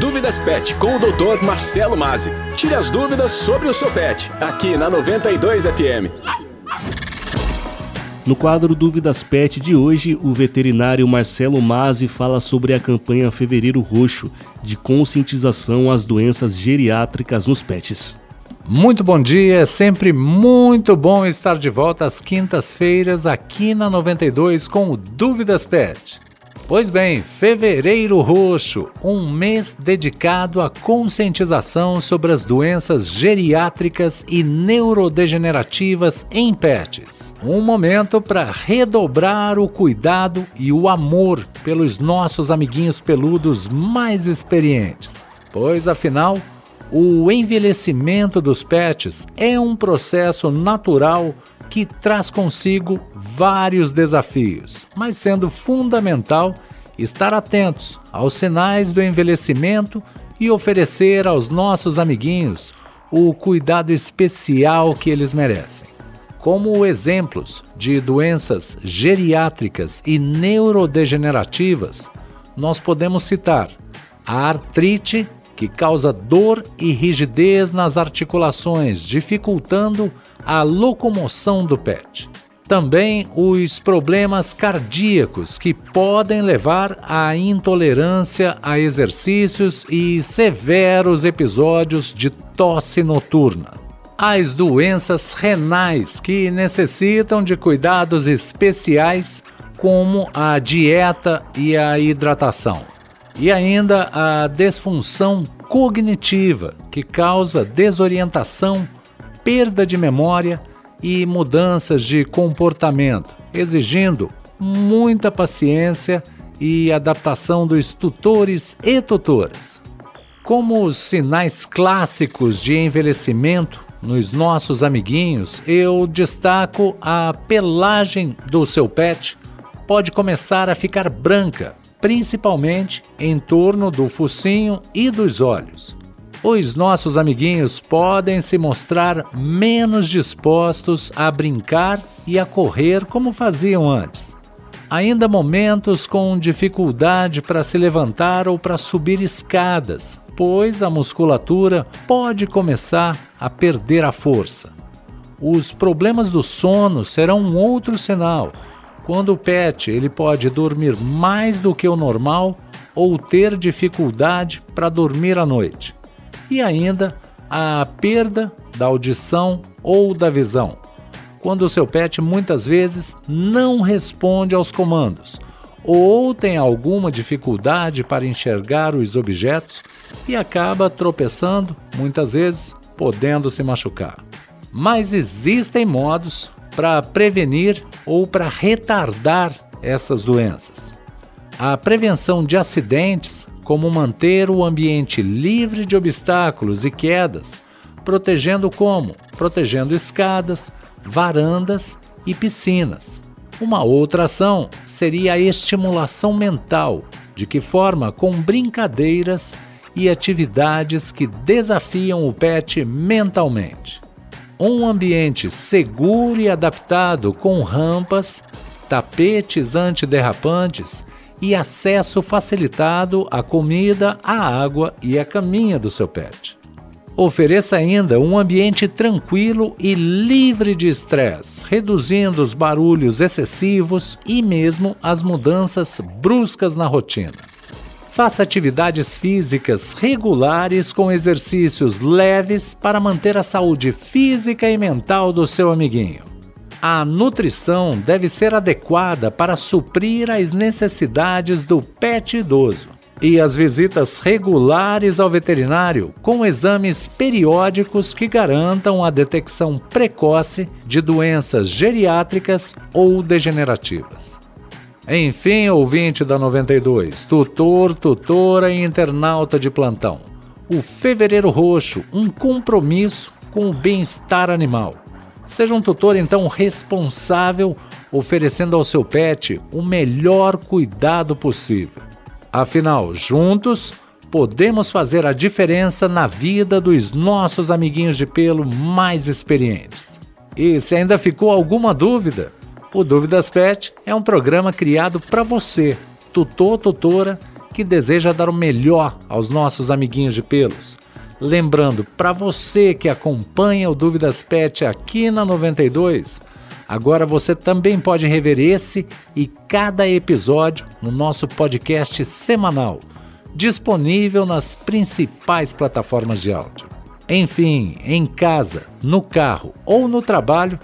Dúvidas Pet com o Dr. Marcelo Mazzi. Tire as dúvidas sobre o seu pet, aqui na 92 FM. No quadro Dúvidas Pet de hoje, o veterinário Marcelo Mazzi fala sobre a campanha Fevereiro Roxo de conscientização às doenças geriátricas nos pets. Muito bom dia, é sempre muito bom estar de volta às quintas-feiras aqui na 92 com o Dúvidas Pet. Pois bem, Fevereiro Roxo, um mês dedicado à conscientização sobre as doenças geriátricas e neurodegenerativas em pets. Um momento para redobrar o cuidado e o amor pelos nossos amiguinhos peludos mais experientes. Pois afinal, o envelhecimento dos pets é um processo natural que traz consigo vários desafios, mas sendo fundamental estar atentos aos sinais do envelhecimento e oferecer aos nossos amiguinhos o cuidado especial que eles merecem. Como exemplos de doenças geriátricas e neurodegenerativas, nós podemos citar a artrite que causa dor e rigidez nas articulações, dificultando a locomoção do pet. Também os problemas cardíacos, que podem levar à intolerância a exercícios e severos episódios de tosse noturna. As doenças renais, que necessitam de cuidados especiais, como a dieta e a hidratação e ainda a disfunção cognitiva, que causa desorientação, perda de memória e mudanças de comportamento, exigindo muita paciência e adaptação dos tutores e tutoras. Como sinais clássicos de envelhecimento nos nossos amiguinhos, eu destaco a pelagem do seu pet pode começar a ficar branca principalmente em torno do focinho e dos olhos. Os nossos amiguinhos podem se mostrar menos dispostos a brincar e a correr como faziam antes. Ainda momentos com dificuldade para se levantar ou para subir escadas, pois a musculatura pode começar a perder a força. Os problemas do sono serão um outro sinal quando o pet ele pode dormir mais do que o normal ou ter dificuldade para dormir à noite. E ainda a perda da audição ou da visão, quando o seu pet muitas vezes não responde aos comandos ou tem alguma dificuldade para enxergar os objetos e acaba tropeçando, muitas vezes podendo se machucar. Mas existem modos para prevenir ou para retardar essas doenças. A prevenção de acidentes, como manter o ambiente livre de obstáculos e quedas, protegendo como? Protegendo escadas, varandas e piscinas. Uma outra ação seria a estimulação mental, de que forma com brincadeiras e atividades que desafiam o pet mentalmente um ambiente seguro e adaptado com rampas, tapetes antiderrapantes e acesso facilitado à comida, à água e à caminha do seu pet. Ofereça ainda um ambiente tranquilo e livre de estresse, reduzindo os barulhos excessivos e mesmo as mudanças bruscas na rotina. Faça atividades físicas regulares com exercícios leves para manter a saúde física e mental do seu amiguinho. A nutrição deve ser adequada para suprir as necessidades do pet idoso. E as visitas regulares ao veterinário com exames periódicos que garantam a detecção precoce de doenças geriátricas ou degenerativas. Enfim, ouvinte da 92, tutor, tutora e internauta de plantão. O Fevereiro Roxo, um compromisso com o bem-estar animal. Seja um tutor então responsável, oferecendo ao seu pet o melhor cuidado possível. Afinal, juntos, podemos fazer a diferença na vida dos nossos amiguinhos de pelo mais experientes. E se ainda ficou alguma dúvida, o Dúvidas Pet é um programa criado para você, tutor, tutora, que que deseja dar o melhor aos nossos amiguinhos de pelos. Lembrando, para você que acompanha o Dúvidas Pet aqui na 92, agora você também pode rever esse e cada episódio no nosso podcast semanal, disponível nas principais plataformas de áudio. Enfim, em casa, no carro ou no trabalho,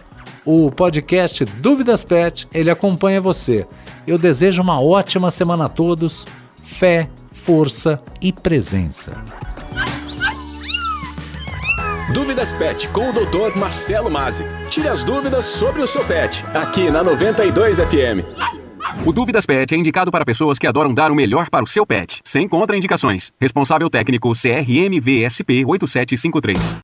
o podcast Dúvidas Pet, ele acompanha você. Eu desejo uma ótima semana a todos. Fé, força e presença. Dúvidas Pet com o Dr. Marcelo Mazzi. Tire as dúvidas sobre o seu pet, aqui na 92 FM. O Dúvidas Pet é indicado para pessoas que adoram dar o melhor para o seu pet, sem contraindicações. Responsável técnico CRM VSP 8753.